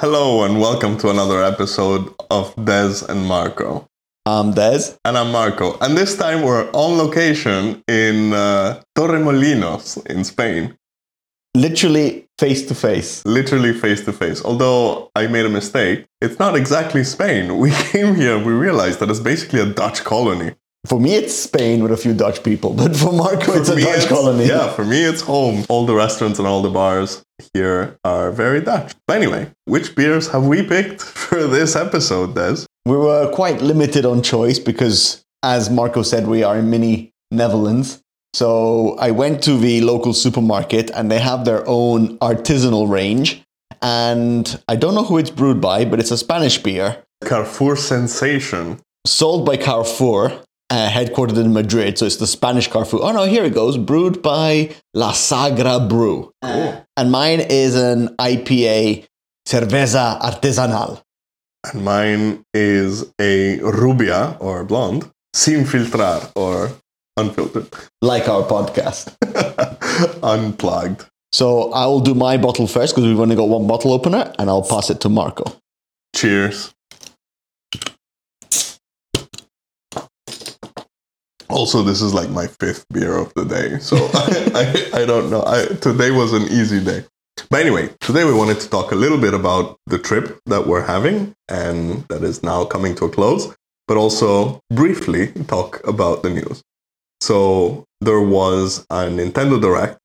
Hello and welcome to another episode of Des and Marco. I'm Des. And I'm Marco. And this time we're on location in uh, Torremolinos in Spain. Literally face to face. Literally face to face. Although I made a mistake, it's not exactly Spain. We came here, we realized that it's basically a Dutch colony. For me, it's Spain with a few Dutch people, but for Marco, it's a Dutch colony. Yeah, for me, it's home. All the restaurants and all the bars here are very Dutch. But anyway, which beers have we picked for this episode, Des? We were quite limited on choice because, as Marco said, we are in mini Netherlands. So I went to the local supermarket and they have their own artisanal range. And I don't know who it's brewed by, but it's a Spanish beer Carrefour Sensation. sold by Carrefour, uh, headquartered in Madrid. So it's the Spanish Carrefour. Oh no, here it goes. Brewed by La Sagra Brew. Cool. And mine is an IPA Cerveza Artesanal. And mine is a rubia or blonde, sin filtrar or unfiltered, like our podcast. unplugged. So I will do my bottle first because we've only got one bottle opener, and I'll pass it to Marco. Cheers. Also, this is like my fifth beer of the day, so I, I, I don't know. I, today was an easy day. But anyway, today we wanted to talk a little bit about the trip that we're having and that is now coming to a close, but also briefly talk about the news. So there was a Nintendo Direct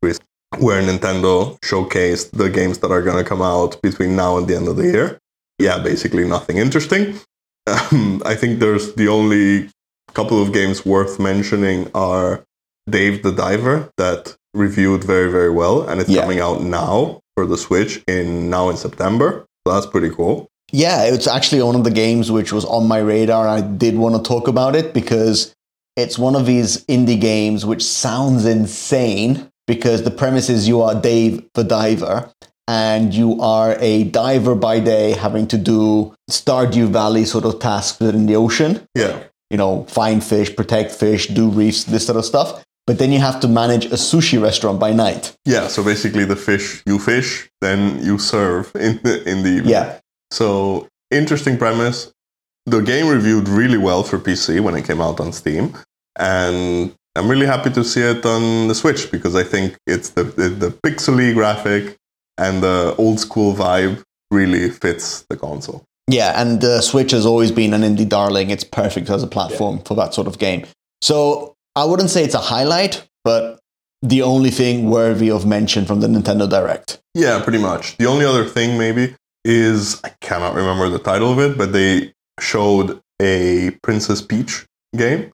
where Nintendo showcased the games that are going to come out between now and the end of the year. Yeah, basically nothing interesting. Um, I think there's the only couple of games worth mentioning are Dave the Diver that reviewed very very well, and it's Yeah. coming out now for the Switch in now in September. So that's pretty cool. Yeah, it's actually one of the games which was on my radar. I did want to talk about it because it's one of these indie games which sounds insane because the premise is you are Dave the diver and you are a diver by day having to do Stardew Valley sort of tasks in the ocean. Yeah, You know, find fish, protect fish, do reefs, this sort of stuff. But then you have to manage a sushi restaurant by night. yeah. So basically, the fish you fish, then you serve in the in the evening. Yeah. So interesting premise. The game reviewed really well for PC when it came out on Steam, and I'm really happy to see it on the Switch because I think it's the the, the pixely graphic and the old school vibe really fits the console. Yeah, and the Switch has always been an indie darling. It's perfect as a platform for that sort of game. So I wouldn't say it's a highlight, but the only thing worthy of mention from the Nintendo Direct. Yeah, pretty much. The only other thing maybe is I cannot remember the title of it, but they showed a Princess Peach game,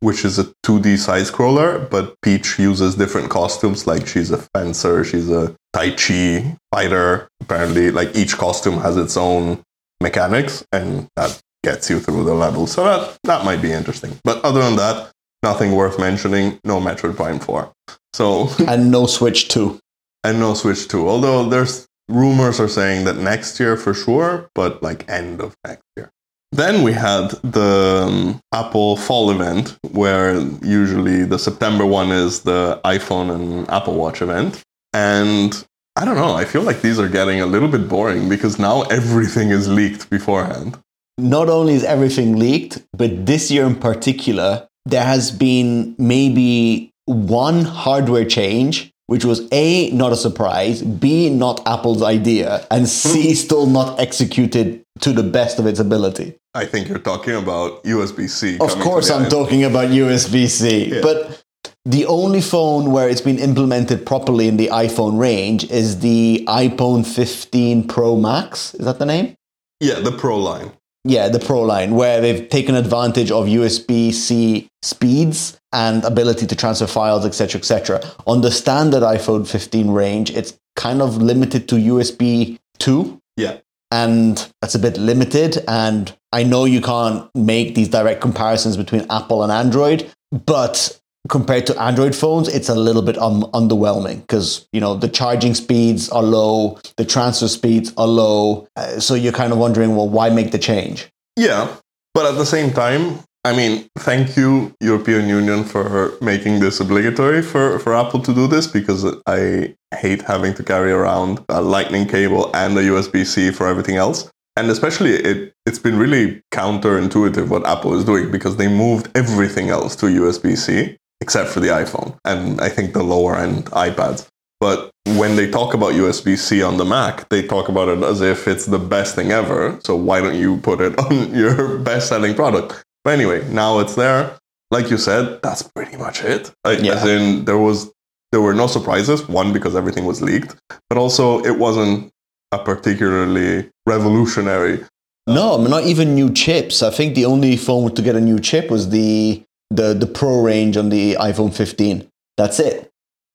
which is a 2D side scroller, but Peach uses different costumes like she's a fencer, she's a tai chi fighter. Apparently, like each costume has its own mechanics and that gets you through the level. So that that might be interesting. But other than that, nothing worth mentioning, no Metroid Prime 4. So and no Switch 2. and no Switch 2. Although there's rumors are saying that next year for sure, but like end of next year. Then we had the um, Apple Fall event, where usually the September one is the iPhone and Apple Watch event. And I don't know, I feel like these are getting a little bit boring because now everything is leaked beforehand. Not only is everything leaked, but this year in particular, there has been maybe one hardware change, which was A, not a surprise, B, not Apple's idea, and C, hmm. still not executed to the best of its ability. I think you're talking about USB C. Of course, I'm talking about USB C. Yeah. But the only phone where it's been implemented properly in the iPhone range is the iPhone 15 Pro Max. Is that the name? Yeah, the Pro line. Yeah, the Pro line, where they've taken advantage of USB C speeds and ability to transfer files, etc., etc. On the standard iPhone 15 range, it's kind of limited to USB 2 Yeah. and that's a bit limited. And I know you can't make these direct comparisons between Apple and Android, but compared to Android phones, it's a little bit underwhelming because you know the charging speeds are low, the transfer speeds are low, uh, so you're kind of wondering, well, why make the change? Yeah, but at the same time, I mean, thank you, European Union, for making this obligatory for, for Apple to do this because I hate having to carry around a lightning cable and a USB C for everything else. And especially, it, it's been really counterintuitive what Apple is doing because they moved everything else to USB C except for the iPhone and I think the lower end iPads. But when they talk about USB C on the Mac, they talk about it as if it's the best thing ever. So why don't you put it on your best selling product? But anyway, now it's there. Like you said, that's pretty much it. Like, Yeah. As in, there was there were no surprises. One because everything was leaked, but also it wasn't a particularly revolutionary. No, uh, not even new chips. I think the only phone to get a new chip was the the the Pro range on the iPhone 15. That's it.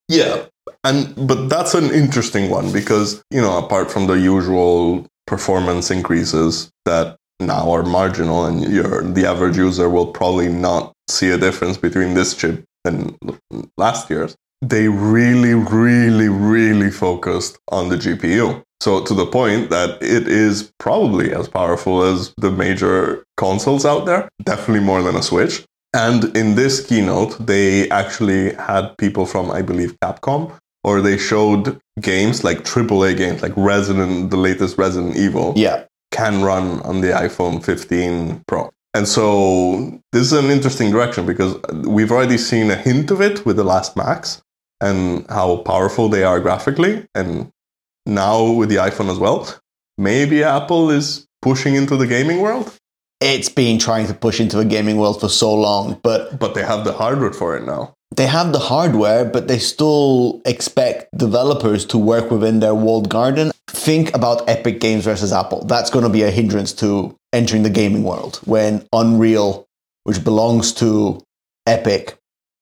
Yeah, and but that's an interesting one because you know apart from the usual performance increases that now are marginal, and the average user will probably not see a difference between this chip and last year's. They really, really, really focused on the GPU. So to the point that it is probably as powerful as the major consoles out there, definitely more than a Switch. And in this keynote, they actually had people from, I believe, Capcom, or they showed games like AAA games, like Resident, the latest Resident Evil, Yeah. can run on the iPhone 15 Pro. And so this is an interesting direction because we've already seen a hint of it with the last Macs and how powerful they are graphically. And now with the iPhone as well, maybe Apple is pushing into the gaming world, It's been trying to push into the gaming world for so long, but but they have the hardware for it now. they have the hardware, but they still expect developers to work within their walled garden. Think about Epic Games versus Apple. That's going to be a hindrance to entering the gaming world when Unreal, which belongs to Epic,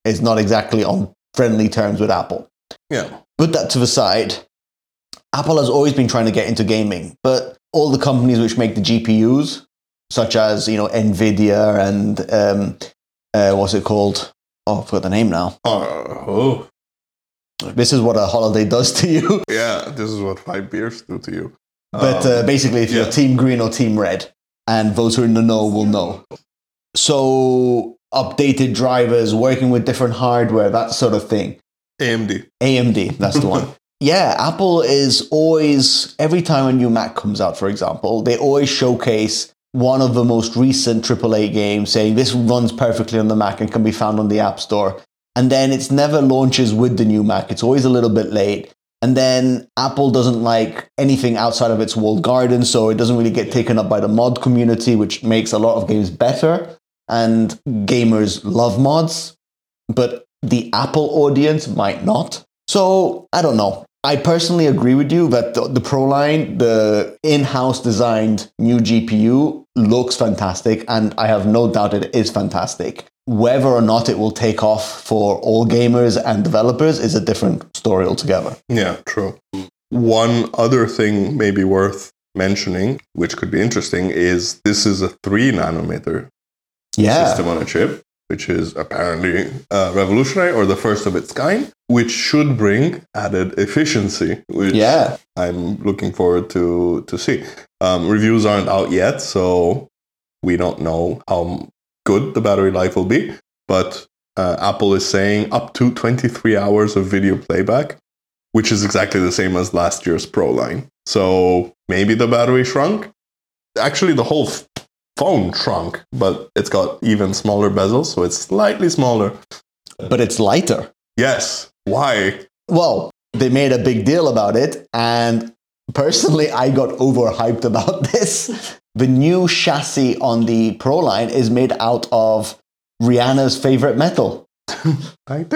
is not exactly on friendly terms with Apple. Yeah. Put that to the side. Apple has always been trying to get into gaming, but all the companies which make the GPUs, such as you know Nvidia and um, uh, what's it called? Oh, I forgot the name now. Uh, oh, This is what a holiday does to you. yeah. This is what five beers do to you. But Um, uh, basically, if you're team green or team red, and those who are in the know will know. So, updated drivers, working with different hardware, that sort of thing. AMD. AMD, that's the one. Yeah, Apple is always, every time a new Mac comes out, for example, they always showcase one of the most recent AAA games saying this runs perfectly on the Mac and can be found on the App Store. And then it's never launches with the new Mac, it's always a little bit late. And then Apple doesn't like anything outside of its walled garden, so it doesn't really get taken up by the mod community, which makes a lot of games better. And gamers love mods, but the Apple audience might not. So I don't know. I personally agree with you that the, the Pro line, the in house designed new GPU, looks fantastic, and I have no doubt it is fantastic. Whether or not it will take off for all gamers and developers is a different story altogether. Yeah, true. One other thing maybe worth mentioning, which could be interesting, is this is a three nanometer Yeah. system on a chip, which is apparently uh, revolutionary or the first of its kind, which should bring added efficiency, which Yeah. I'm looking forward to to see. Um, reviews aren't out yet, so we don't know how good the battery life will be. But uh, Apple is saying up to 23 hours of video playback, which is exactly the same as last year's Pro line. So maybe the battery shrunk. Actually, the whole f- phone shrunk, but it's got even smaller bezels, so it's slightly smaller. But it's lighter. Yes. Why? Well, they made a big deal about it, and personally, I got overhyped about this. The new chassis on the Pro line is made out of Rihanna's favorite metal. Titanium.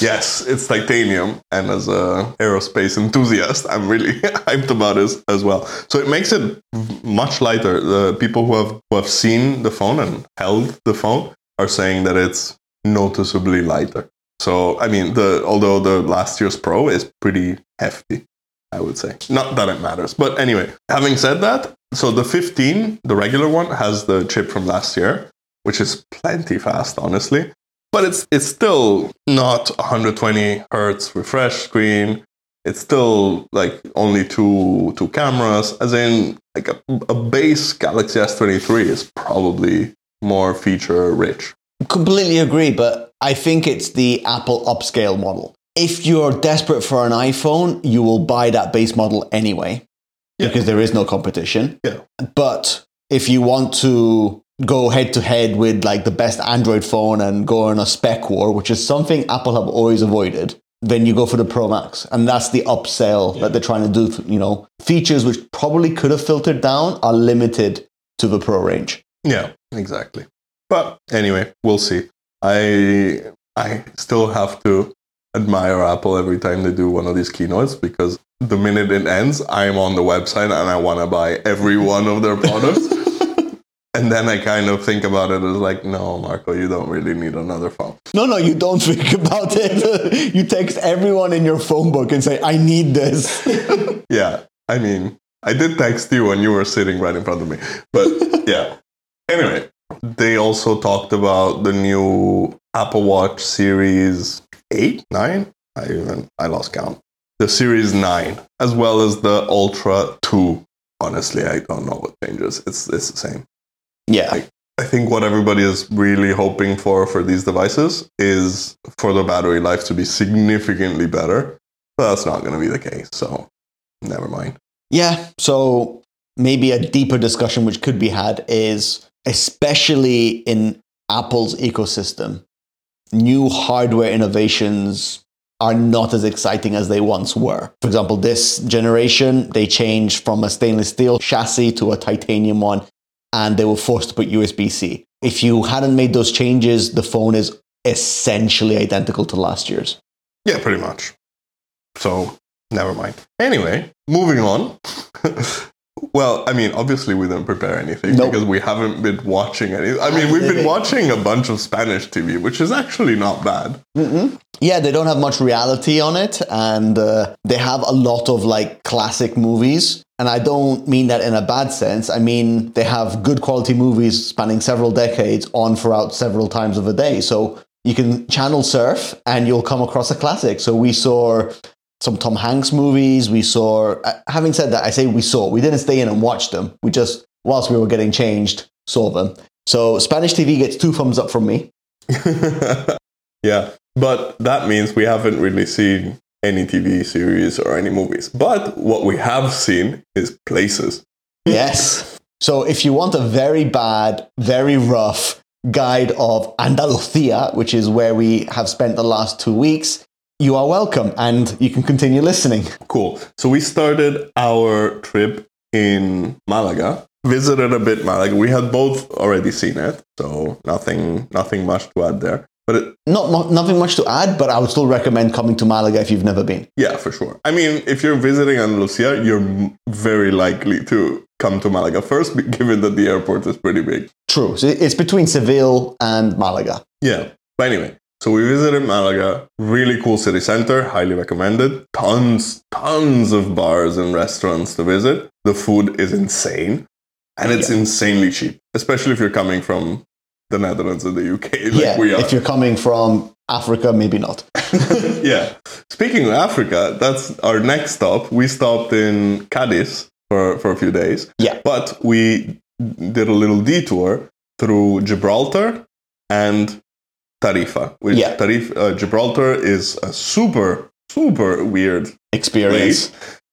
yes, it's titanium, and as a aerospace enthusiast, I'm really hyped about this as well. So it makes it much lighter. The people who have who have seen the phone and held the phone are saying that it's noticeably lighter. So I mean, the although the last year's Pro is pretty hefty, I would say. Not that it matters, but anyway. Having said that, so the 15, the regular one, has the chip from last year, which is plenty fast, honestly. But it's it's still not 120 hertz refresh screen. it's still like only two two cameras. As in, like a, a base Galaxy S23 is probably more feature rich. Completely agree, but I think it's the Apple upscale model. If you're desperate for an iPhone, you will buy that base model anyway Yeah. because there is no competition. Yeah. But if you want to go head to head with like the best Android phone and go on a spec war, which is something Apple have always avoided, then you go for the Pro Max. And that's the upsell that they're trying to do. You know, features which probably could have filtered down are limited to the Pro range. Yeah, exactly. But anyway, we'll see. I I still have to admire Apple every time they do one of these keynotes because the minute it ends, I'm on the website and I want to buy every one of their products. and then I kind of think about it as like, no, Marco, you don't really need another phone. No, no, you don't think about it. you text everyone in your phone book and say, I need this. Yeah, I mean, I did text you when you were sitting right in front of me. But yeah. Anyway, they also talked about the new Apple Watch Series 8, 9? I even I lost count. The Series 9, as well as the Ultra 2. Honestly, I don't know what changes. It's it's the same. yeah. I think what everybody is really hoping for for these devices is for the battery life to be significantly better. But that's not going to be the case. So, never mind. Yeah. So maybe a deeper discussion which could be had is especially in Apple's ecosystem, new hardware innovations are not as exciting as they once were. For example, this generation, they changed from a stainless steel chassis to a titanium one, and they were forced to put USB C. If you hadn't made those changes, the phone is essentially identical to last year's. Yeah, pretty much. So, never mind. Anyway, moving on. well, I mean, obviously we didn't prepare anything Nope. because we haven't been watching any. I mean, we've been watching a bunch of Spanish TV, which is actually not bad. Yeah, they don't have much reality on it, and uh, they have a lot of like classic movies. And I don't mean that in a bad sense. I mean they have good quality movies spanning several decades on throughout several times of a day. So you can channel surf and you'll come across a classic. So we saw some Tom Hanks movies. We saw. uh, Having said that, I say we saw. We didn't stay in and watch them. We just, whilst we were getting changed, saw them. So Spanish TV gets two thumbs up from me. yeah, but that means we haven't really seen any TV series or any movies. But what we have seen is places. Yes. So if you want a very bad, very rough guide of Andalusia, which is where we have spent the last two weeks, you are welcome and you can continue listening. Cool. So we started our trip in Malaga. Visited a bit Malaga. We had both already seen it, so nothing, nothing much to add there. But it, Not nothing much to add, but I would still recommend coming to Malaga if you've never been. yeah, for sure. I mean, if you're visiting Andalusia, you're very likely to come to Malaga first, given that the airport is pretty big. True. So it's between Seville and Malaga. Yeah. But anyway, so we visited Malaga. Really cool city center. Highly recommended. Tons, tons of bars and restaurants to visit. The food is insane. And it's insanely cheap, especially if you're coming from the Netherlands and the UK, like yeah. we are. If you're coming from Africa, maybe not. yeah. Speaking of Africa, that's our next stop. We stopped in Cadiz for, for a few days. Yeah. But we did a little detour through Gibraltar and Tarifa. Which Yeah. Tarif, uh, Gibraltar is a super, super weird Experience.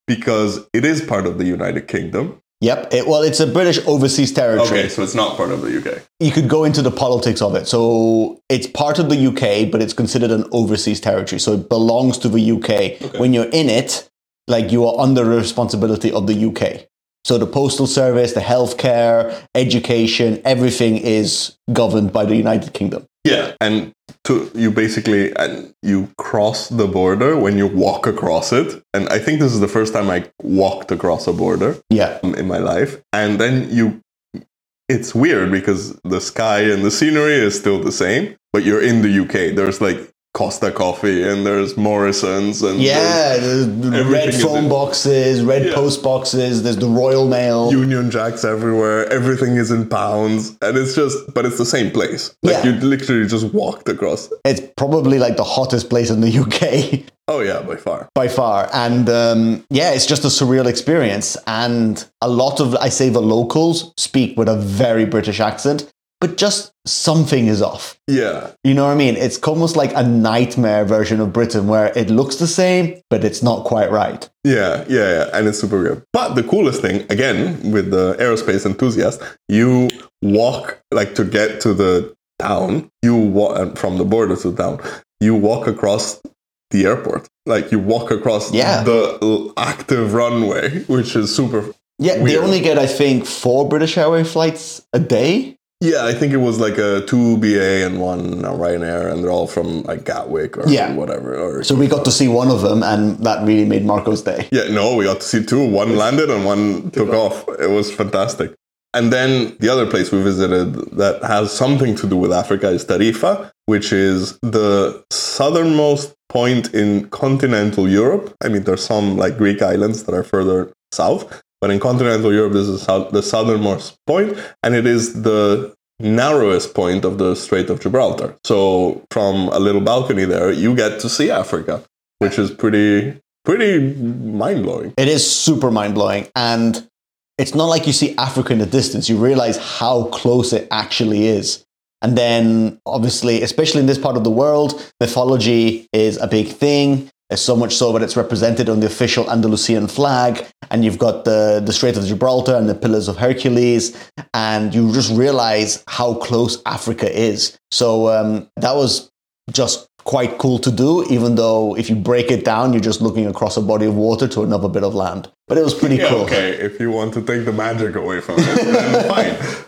because it is part of the United Kingdom. Yep. It, well, it's a British overseas territory. Okay, so it's not part of the UK. you could go into the politics of it. So it's part of the UK, but it's considered an overseas territory. So it belongs to the UK. When you're in it, like you are under the responsibility of the UK. So the postal service, the healthcare, education, everything is governed by the United Kingdom. Yeah, and to you basically and you cross the border when you walk across it, and I think this is the first time I walked across a border Yeah. um, in my life. And then you, it's weird because the sky and the scenery is still the same, but you're in the UK. There's like Costa Coffee and there's Morrison's and Yeah, the, the red phone boxes, red Yeah. post boxes. There's the Royal Mail. Union Jacks everywhere. Everything is in pounds, and it's just, but it's the same place. Like Yeah. you literally just walked across. it's probably like the hottest place in the UK Oh yeah, by far. by far. And um, yeah, it's just a surreal experience. And a lot of, I say, the locals speak with a very British accent, but just something is off. Yeah, You know what I mean? It's almost like a nightmare version of Britain where it looks the same, but it's not quite right. yeah, yeah, yeah, and it's super weird. But the coolest thing, again, with the aerospace enthusiast, you walk like to get to the town. You walk uh, from the border to town. You walk across the airport. Like you walk across Yeah. the active runway, which is super. Yeah, they only get, I think, four British Airways flights a day. Yeah, I think it was like a two BA and one Ryanair, and they're all from like Gatwick or Yeah. whatever. Or So we got to see one of them, and that really made Marco's day. Yeah, no, we got to see two. One landed and one took off. It was fantastic. And then the other place we visited that has something to do with Africa is Tarifa, which is the southernmost point in continental Europe. I mean, there's some like Greek islands that are further south, but in continental Europe, this is the southernmost point, and it is the narrowest point of the Strait of Gibraltar. So from a little balcony there, you get to see Africa, which is pretty pretty mind blowing. It is super mind blowing. And it's not like you see Africa in the distance, you realize how close it actually is. And then, obviously, especially in this part of the world, mythology is a big thing. So much so that it's represented on the official Andalusian flag. And you've got the, the Strait of Gibraltar and the Pillars of Hercules. And you just realize how close Africa is. So um, that was just quite cool to do, even though if you break it down, you're just looking across a body of water to another bit of land. But it was pretty Yeah, cool. okay, if you want to take the magic away from it, fine.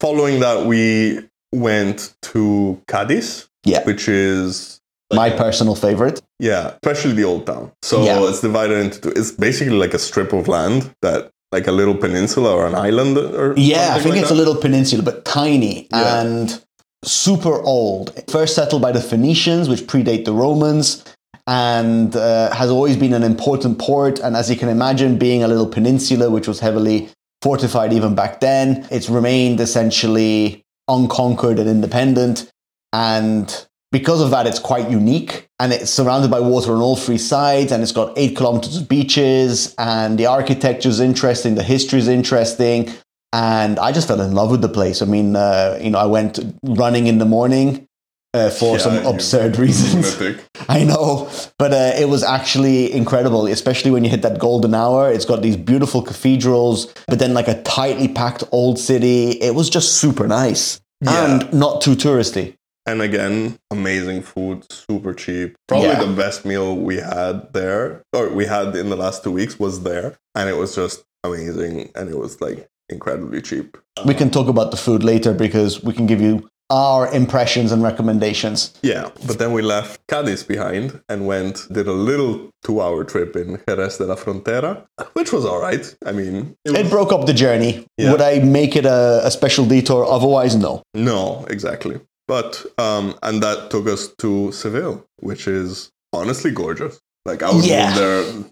Following that, we went to Cadiz, Yeah. which is My personal favorite. yeah, especially the old town. So Yeah. it's divided into two. It's basically like a strip of land that, like a little peninsula or an island, or Yeah, I think like it's that. a little peninsula, but tiny Yeah. and super old. First settled by the Phoenicians, which predate the Romans, and uh, has always been an important port. And as you can imagine, being a little peninsula, which was heavily fortified even back then, it's remained essentially unconquered and independent. And because of that, it's quite unique. And it's surrounded by water on all three sides, and it's got eight kilometers of beaches, and the architecture is interesting, the history is interesting. And I just fell in love with the place. I mean, uh, you know, I went running in the morning uh, for Yeah, some absurd reasons. I know, but uh, it was actually incredible, especially when you hit that golden hour. It's got these beautiful cathedrals, but then like a tightly packed old city. It was just super nice Yeah. and not too touristy. And again, amazing food, super cheap. Probably Yeah. the best meal we had there, or we had in the last two weeks, was there, and it was just amazing, and it was like incredibly cheap. We can talk about the food later because we can give you our impressions and recommendations. Yeah, but then we left Cadiz behind and went did a little two-hour trip in Jerez de la Frontera, which was all right. I mean, it It broke up the journey. Yeah. Would I make it a, a special detour? Otherwise, no. no, exactly. But um, and that took us to Seville, which is honestly gorgeous. Like I would Yeah. move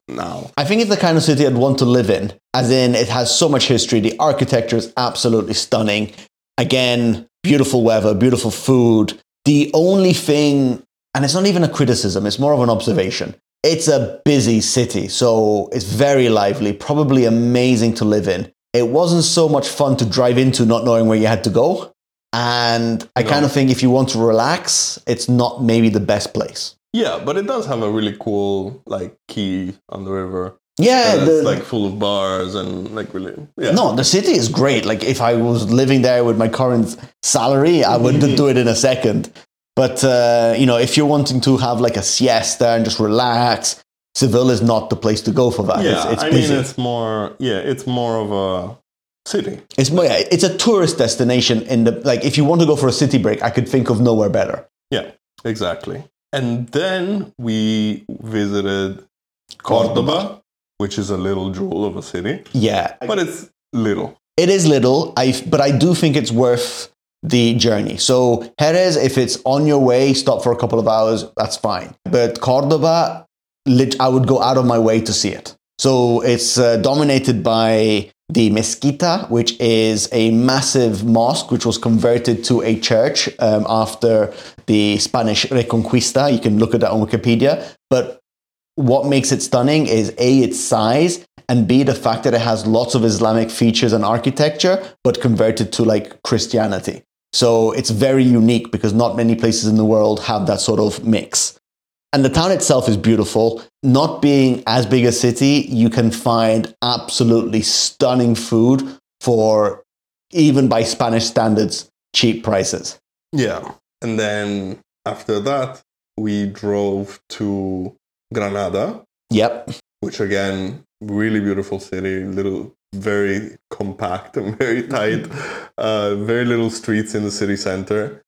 there now. I think it's the kind of city I'd want to live in, as in it has so much history. The architecture is absolutely stunning. Again, beautiful weather, beautiful food. The only thing, and it's not even a criticism, it's more of an observation. It's a busy city, so it's very lively, probably amazing to live in. It wasn't so much fun to drive into not knowing where you had to go. And I No. kind of think if you want to relax, it's not maybe the best place. Yeah, but it does have a really cool like quay on the river. Yeah, And the- like full of bars and like really yeah. No, the city is great. Like if I was living there with my current salary, I would do it in a second. But uh, you know, if you're wanting to have like a siesta and just relax, Seville is not the place to go for that. Yeah, it's, it's I mean it's more yeah, it's more of a city. it's more, yeah, it's a tourist destination. In the like, if you want to go for a city break, I could think of nowhere better. Yeah, exactly. And then we visited Cordoba, which is a little jewel of a city, Yeah, but it's little. it is little. I but I do think it's worth the journey. So Jerez, if it's on your way, stop for a couple of hours, that's fine. But Cordoba, lit- I would go out of my way to see it. So it's uh, dominated by the Mezquita, which is a massive mosque which was converted to a church um, after the Spanish Reconquista. You can look at that on Wikipedia. But what makes it stunning is A, its size, and B, the fact that it has lots of Islamic features and architecture, but converted to like Christianity. So it's very unique because not many places in the world have that sort of mix. And the town itself is beautiful. Not being as big a city, you can find absolutely stunning food for even by Spanish standards, cheap prices. Yeah. And then after that, we drove to Granada, Yep. which again, really beautiful city, little, very compact and very tight, uh, very little streets in the city center.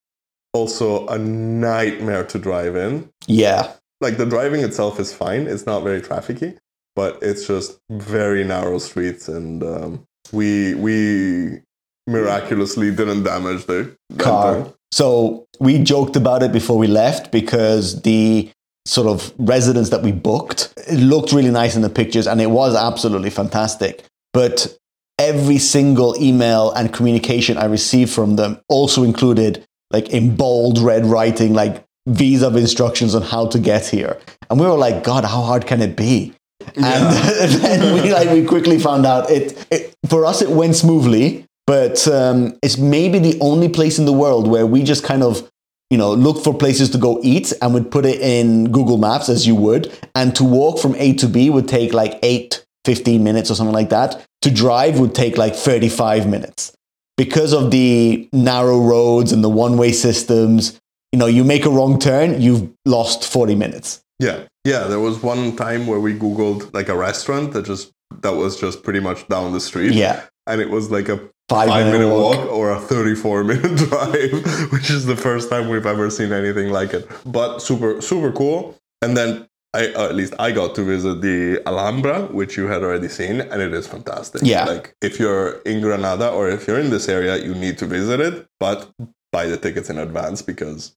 Also, a nightmare to drive in. Yeah. Like the driving itself is fine, it's not very trafficy, but it's just very narrow streets, and um, we we miraculously didn't damage the Car. So we joked about it before we left because the sort of residence that we booked it looked really nice in the pictures and it was absolutely fantastic. But every single email and communication I received from them also included like in bold red writing like visa instructions on how to get here. And we were like, God, how hard can it be? And, and then we like we quickly found out it, it for us it went smoothly, but um, it's maybe the only place in the world where we just kind of you know look for places to go eat and would put it in Google Maps as you would, and to walk from A to B would take like eight, 15 minutes or something like that. To drive would take like 35 minutes because of the narrow roads and the one way systems. You know, you make a wrong turn, you've lost 40 minutes. Yeah, yeah. There was one time where we googled like a restaurant that just that was just pretty much down the street. Yeah. and it was like a Five, five minute, minute walk. walk or a 34 minute drive, which is the first time we've ever seen anything like it. But super, super cool. And then I, uh, at least I got to visit the Alhambra, which you had already seen, and it is fantastic. Yeah. Like if you're in Granada or if you're in this area, you need to visit it, but buy the tickets in advance because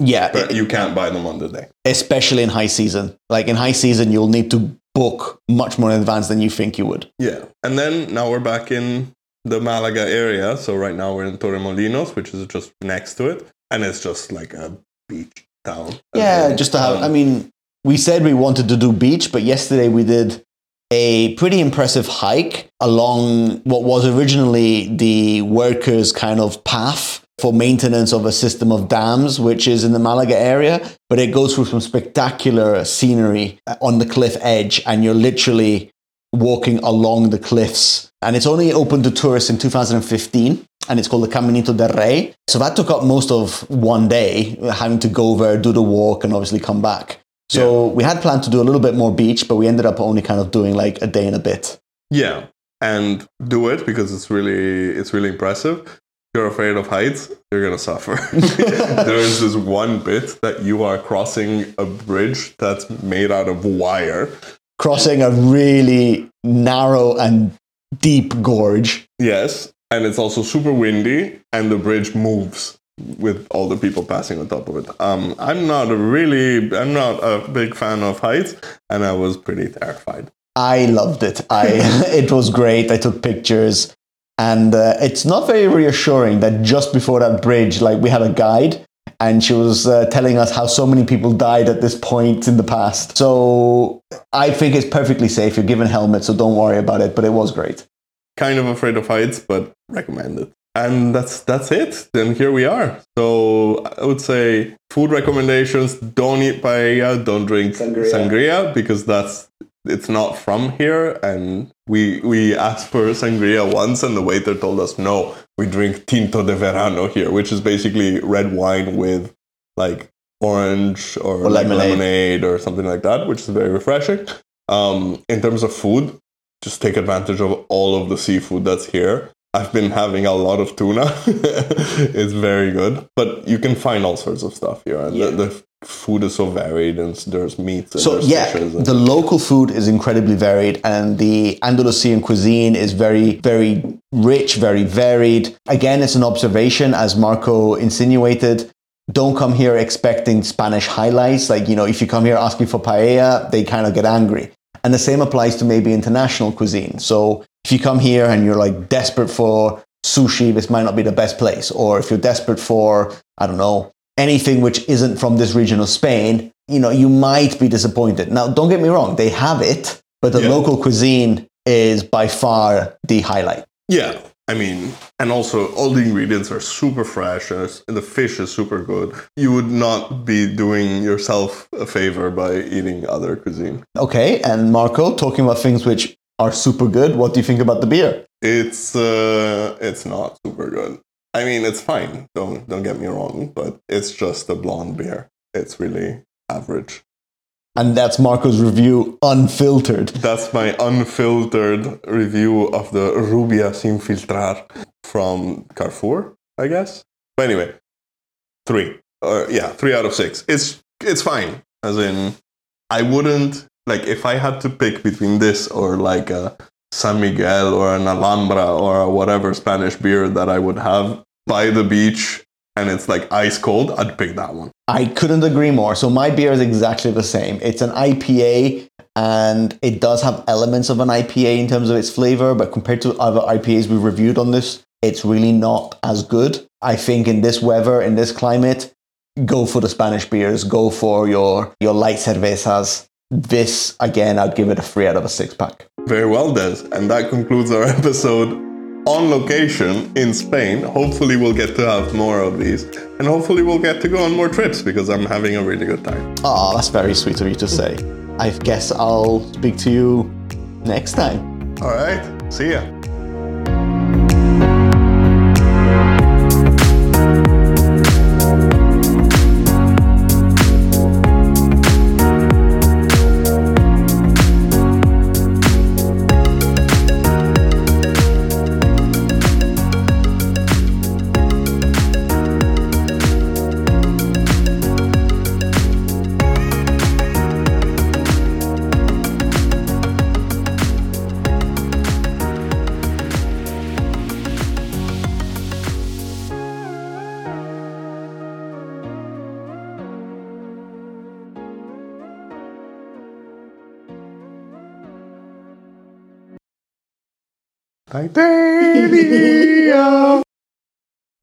Yeah. but you can't buy them on the day. especially in high season. Like in high season, you'll need to book much more in advance than you think you would. Yeah. And then now we're back in the Malaga area. So right now we're in Torremolinos, which is just next to it. And it's just like a beach town. Yeah, just to have. um, I mean, we said we wanted to do beach, but yesterday we did a pretty impressive hike along what was originally the workers' kind of path for maintenance of a system of dams, which is in the Malaga area. But it goes through some spectacular scenery on the cliff edge, and you're literally walking along the cliffs. And it's only open to tourists in 2015 and it's called the Caminito del Rey. So that took up most of one day, having to go there, do the walk, and obviously come back. So we had planned to do a little bit more beach, but we ended up only kind of doing like a day and a bit. yeah. And do it because it's really it's really impressive. If you're afraid of heights, you're gonna suffer. there is this one bit that you are crossing a bridge that's made out of wire. Crossing a really narrow and deep gorge. Yes. And it's also super windy and the bridge moves with all the people passing on top of it. Um, I'm not a really I'm not a big fan of heights and I was pretty terrified. I loved it. I it was great. I took pictures, and uh, it's not very reassuring that just before that bridge, like we had a guide, and she was uh, telling us how so many people died at this point in the past. So I think it's perfectly safe. You're given helmets, so don't worry about it. But it was great. Kind of afraid of heights, but recommend it. And that's that's it. Then here we are. So I would say food recommendations: don't eat paella, don't drink Sangria. sangria because that's it's not from here. And we we asked for sangria once, and the waiter told us no, we drink tinto de verano here, which is basically red wine with like orange or, Or like lemonade. lemonade or something like that, which is very refreshing. Um, in terms of food, just take advantage of all of the seafood that's here. I've been having a lot of tuna. it's very good, but you can find all sorts of stuff here. And Yeah. the, the food is so varied and there's meats. And So there's yeah, the local food is incredibly varied, and the Andalusian cuisine is very, very rich, very varied. Again, it's an observation, as Marco insinuated. Don't come here expecting Spanish highlights. Like you know, if you come here asking for paella, they kind of get angry. And the same applies to maybe international cuisine. So if you come here and you're like desperate for sushi, this might not be the best place. Or if you're desperate for, I don't know, anything which isn't from this region of Spain, you know, you might be disappointed. Now, don't get me wrong, they have it, but the Yeah. local cuisine is by far the highlight. Yeah, I mean, and also all the ingredients are super fresh, and it's- the fish is super good. You would not be doing yourself a favor by eating other cuisine. Okay, and Marco, talking about things which are super good, what do you think about the beer? It's uh, it's not super good. I mean, it's fine. Don't don't get me wrong, but it's just a blonde beer. It's really average. And that's Marco's review unfiltered. That's my unfiltered review of the Rubia Sin Filtrar from Carrefour, I guess. But anyway, three. Uh, yeah, three out of six. It's it's fine. As in, I wouldn't like if I had to pick between this or like a San Miguel or an Alhambra or whatever Spanish beer that I would have by the beach and it's like ice cold. I'd pick that one. I couldn't agree more. So my beer is exactly the same. It's an IPA and it does have elements of an IPA in terms of its flavor, but compared to other IPAs we reviewed on this, it's really not as good. I think in this weather, in this climate, go for the Spanish beers, go for your your light cervezas. This again, I'd give it a three out of a six pack. Very well, Des. And that concludes our episode on location in Spain. Hopefully, we'll get to have more of these. And hopefully, we'll get to go on more trips because I'm having a really good time. Oh, that's very sweet of you to say. I guess I'll speak to you next time. All right. See ya.